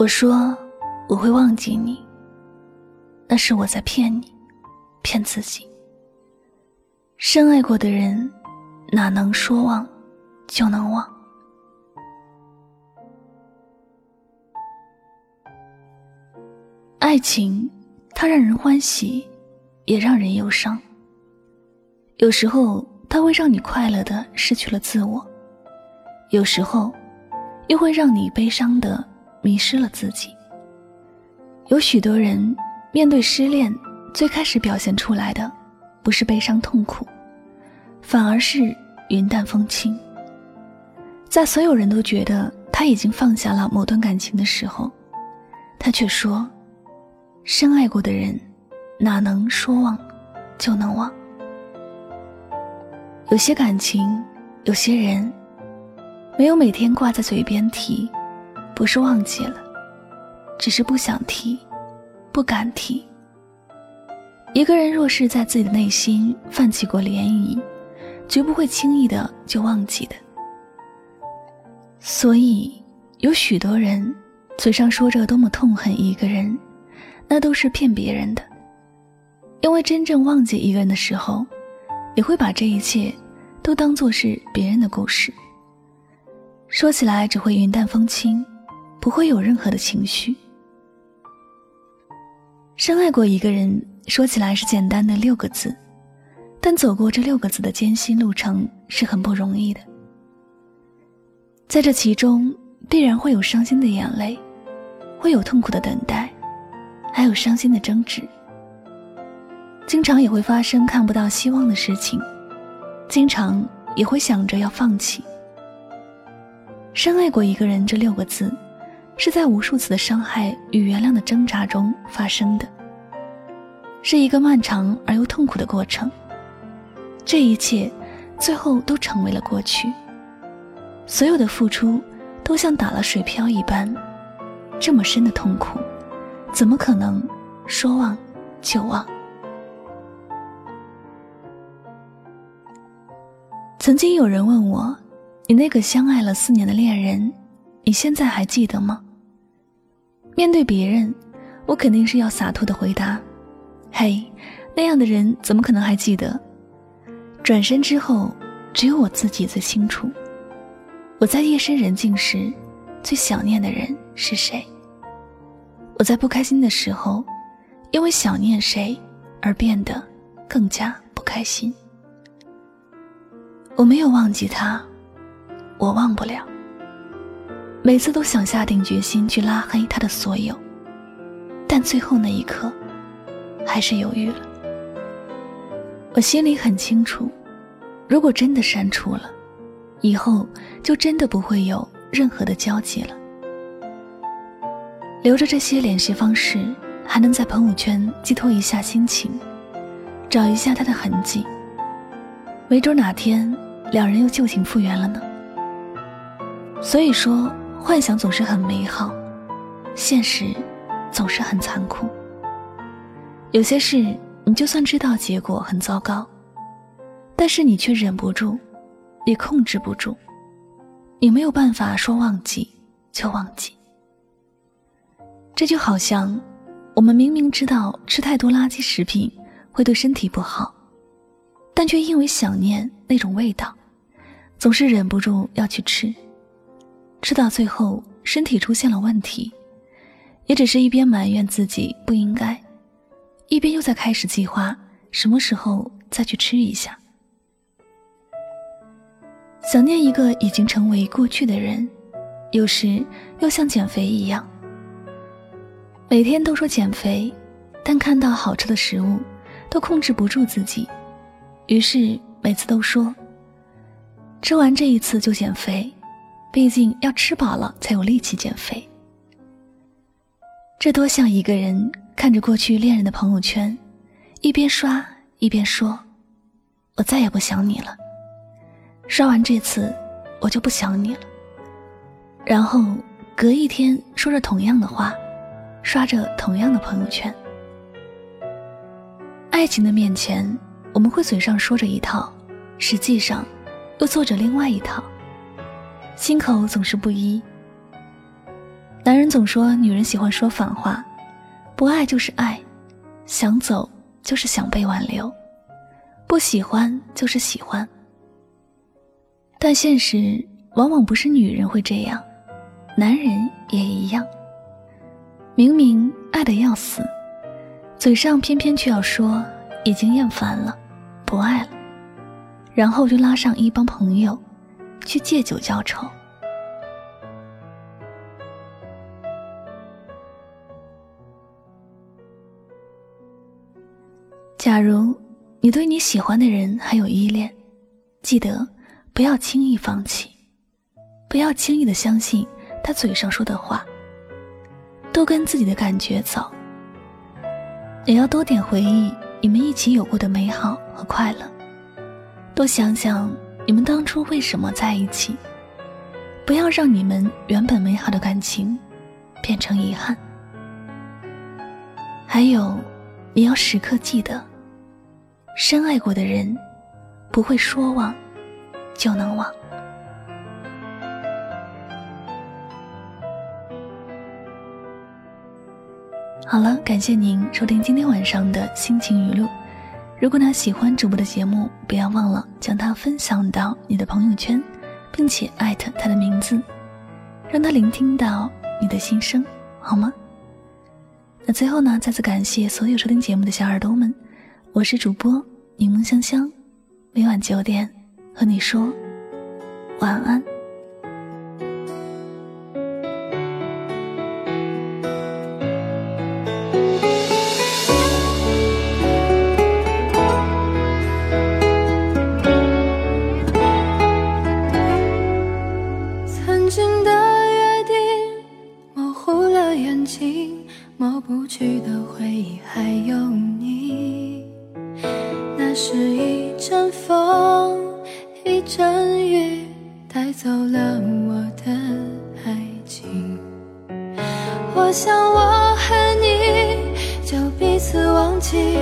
我说我会忘记你，那是我在骗你，骗自己。深爱过的人，哪能说忘就能忘？爱情，它让人欢喜，也让人忧伤。有时候，它会让你快乐的失去了自我；有时候，又会让你悲伤的。迷失了自己。有许多人面对失恋，最开始表现出来的不是悲伤痛苦，反而是云淡风轻。在所有人都觉得他已经放下了某段感情的时候，他却说：“深爱过的人，哪能说忘就能忘？有些感情，有些人，没有每天挂在嘴边提。”不是忘记了，只是不想提，不敢提。一个人若是在自己的内心泛起过涟漪，绝不会轻易的就忘记的。所以，有许多人嘴上说着多么痛恨一个人，那都是骗别人的。因为真正忘记一个人的时候，你会把这一切都当作是别人的故事，说起来只会云淡风轻。不会有任何的情绪。深爱过一个人，说起来是简单的六个字，但走过这六个字的艰辛路程是很不容易的。在这其中，必然会有伤心的眼泪，会有痛苦的等待，还有伤心的争执。经常也会发生看不到希望的事情，经常也会想着要放弃。深爱过一个人，这六个字。是在无数次的伤害与原谅的挣扎中发生的，是一个漫长而又痛苦的过程。这一切，最后都成为了过去。所有的付出，都像打了水漂一般，这么深的痛苦，怎么可能说忘就忘？曾经有人问我：“你那个相爱了四年的恋人，你现在还记得吗？”面对别人，我肯定是要洒脱的回答：“嘿，那样的人怎么可能还记得？”转身之后，只有我自己最清楚。我在夜深人静时，最想念的人是谁？我在不开心的时候，因为想念谁而变得更加不开心。我没有忘记他，我忘不了。每次都想下定决心去拉黑他的所有，但最后那一刻，还是犹豫了。我心里很清楚，如果真的删除了，以后就真的不会有任何的交集了。留着这些联系方式，还能在朋友圈寄托一下心情，找一下他的痕迹。没准哪天两人又旧情复原了呢。所以说。幻想总是很美好，现实总是很残酷。有些事你就算知道结果很糟糕，但是你却忍不住，也控制不住，你没有办法说忘记就忘记。这就好像我们明明知道吃太多垃圾食品会对身体不好，但却因为想念那种味道，总是忍不住要去吃。吃到最后，身体出现了问题，也只是一边埋怨自己不应该，一边又在开始计划什么时候再去吃一下。想念一个已经成为过去的人，有时又像减肥一样，每天都说减肥，但看到好吃的食物，都控制不住自己，于是每次都说：“吃完这一次就减肥，毕竟要吃饱了才有力气减肥。”这多像一个人看着过去恋人的朋友圈，一边刷一边说：“我再也不想你了。”刷完这次，我就不想你了。然后隔一天说着同样的话，刷着同样的朋友圈。爱情的面前，我们会嘴上说着一套，实际上又做着另外一套，心口总是不一。男人总说女人喜欢说反话，不爱就是爱，想走就是想被挽留，不喜欢就是喜欢。但现实往往不是女人会这样，男人也一样。明明爱得要死，嘴上偏偏却要说已经厌烦了，不爱了，然后就拉上一帮朋友去借酒浇愁。假如你对你喜欢的人还有依恋，记得。不要轻易放弃，不要轻易的相信他嘴上说的话。多跟自己的感觉走，也要多点回忆你们一起有过的美好和快乐。多想想你们当初为什么在一起，不要让你们原本美好的感情变成遗憾。还有，你要时刻记得，深爱过的人不会说忘。就能忘。好了，感谢您收听今天晚上的心情语录。如果呢喜欢主播的节目，不要忘了将它分享到你的朋友圈，并且艾特他的名字，让他聆听到你的心声，好吗？那最后呢，再次感谢所有收听节目的小耳朵们，我是主播柠檬香香，每晚九点。和你说晚安。我想我和你就彼此忘记，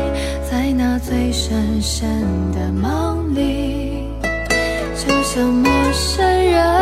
在那最深深的梦里，就像陌生人。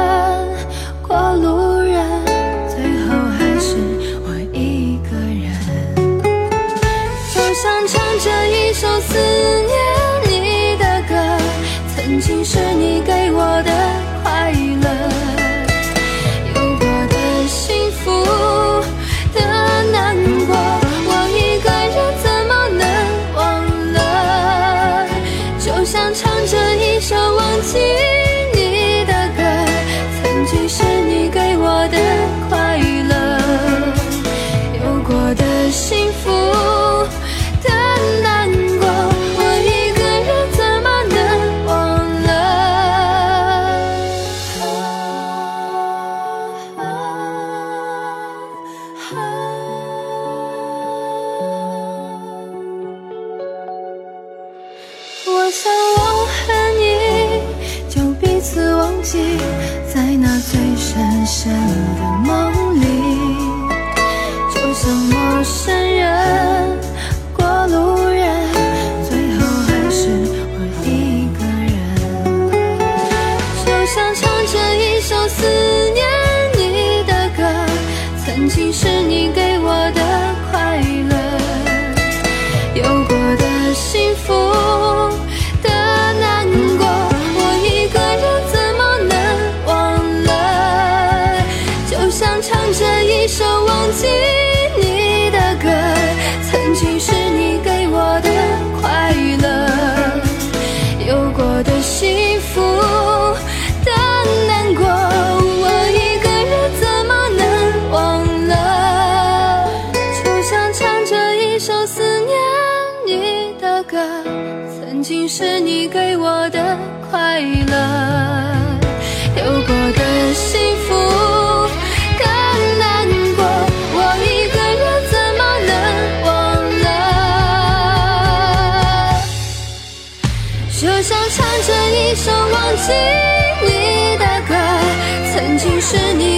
就算我和你就彼此忘记，在那最深深的梦里，就像陌生人过路人，最后还是我一个人。就像唱着一首思念你的歌，曾经曾经是你给我的快乐有过的幸福更难过我一个人怎么能忘了？就像唱着一首忘记你的歌曾经是你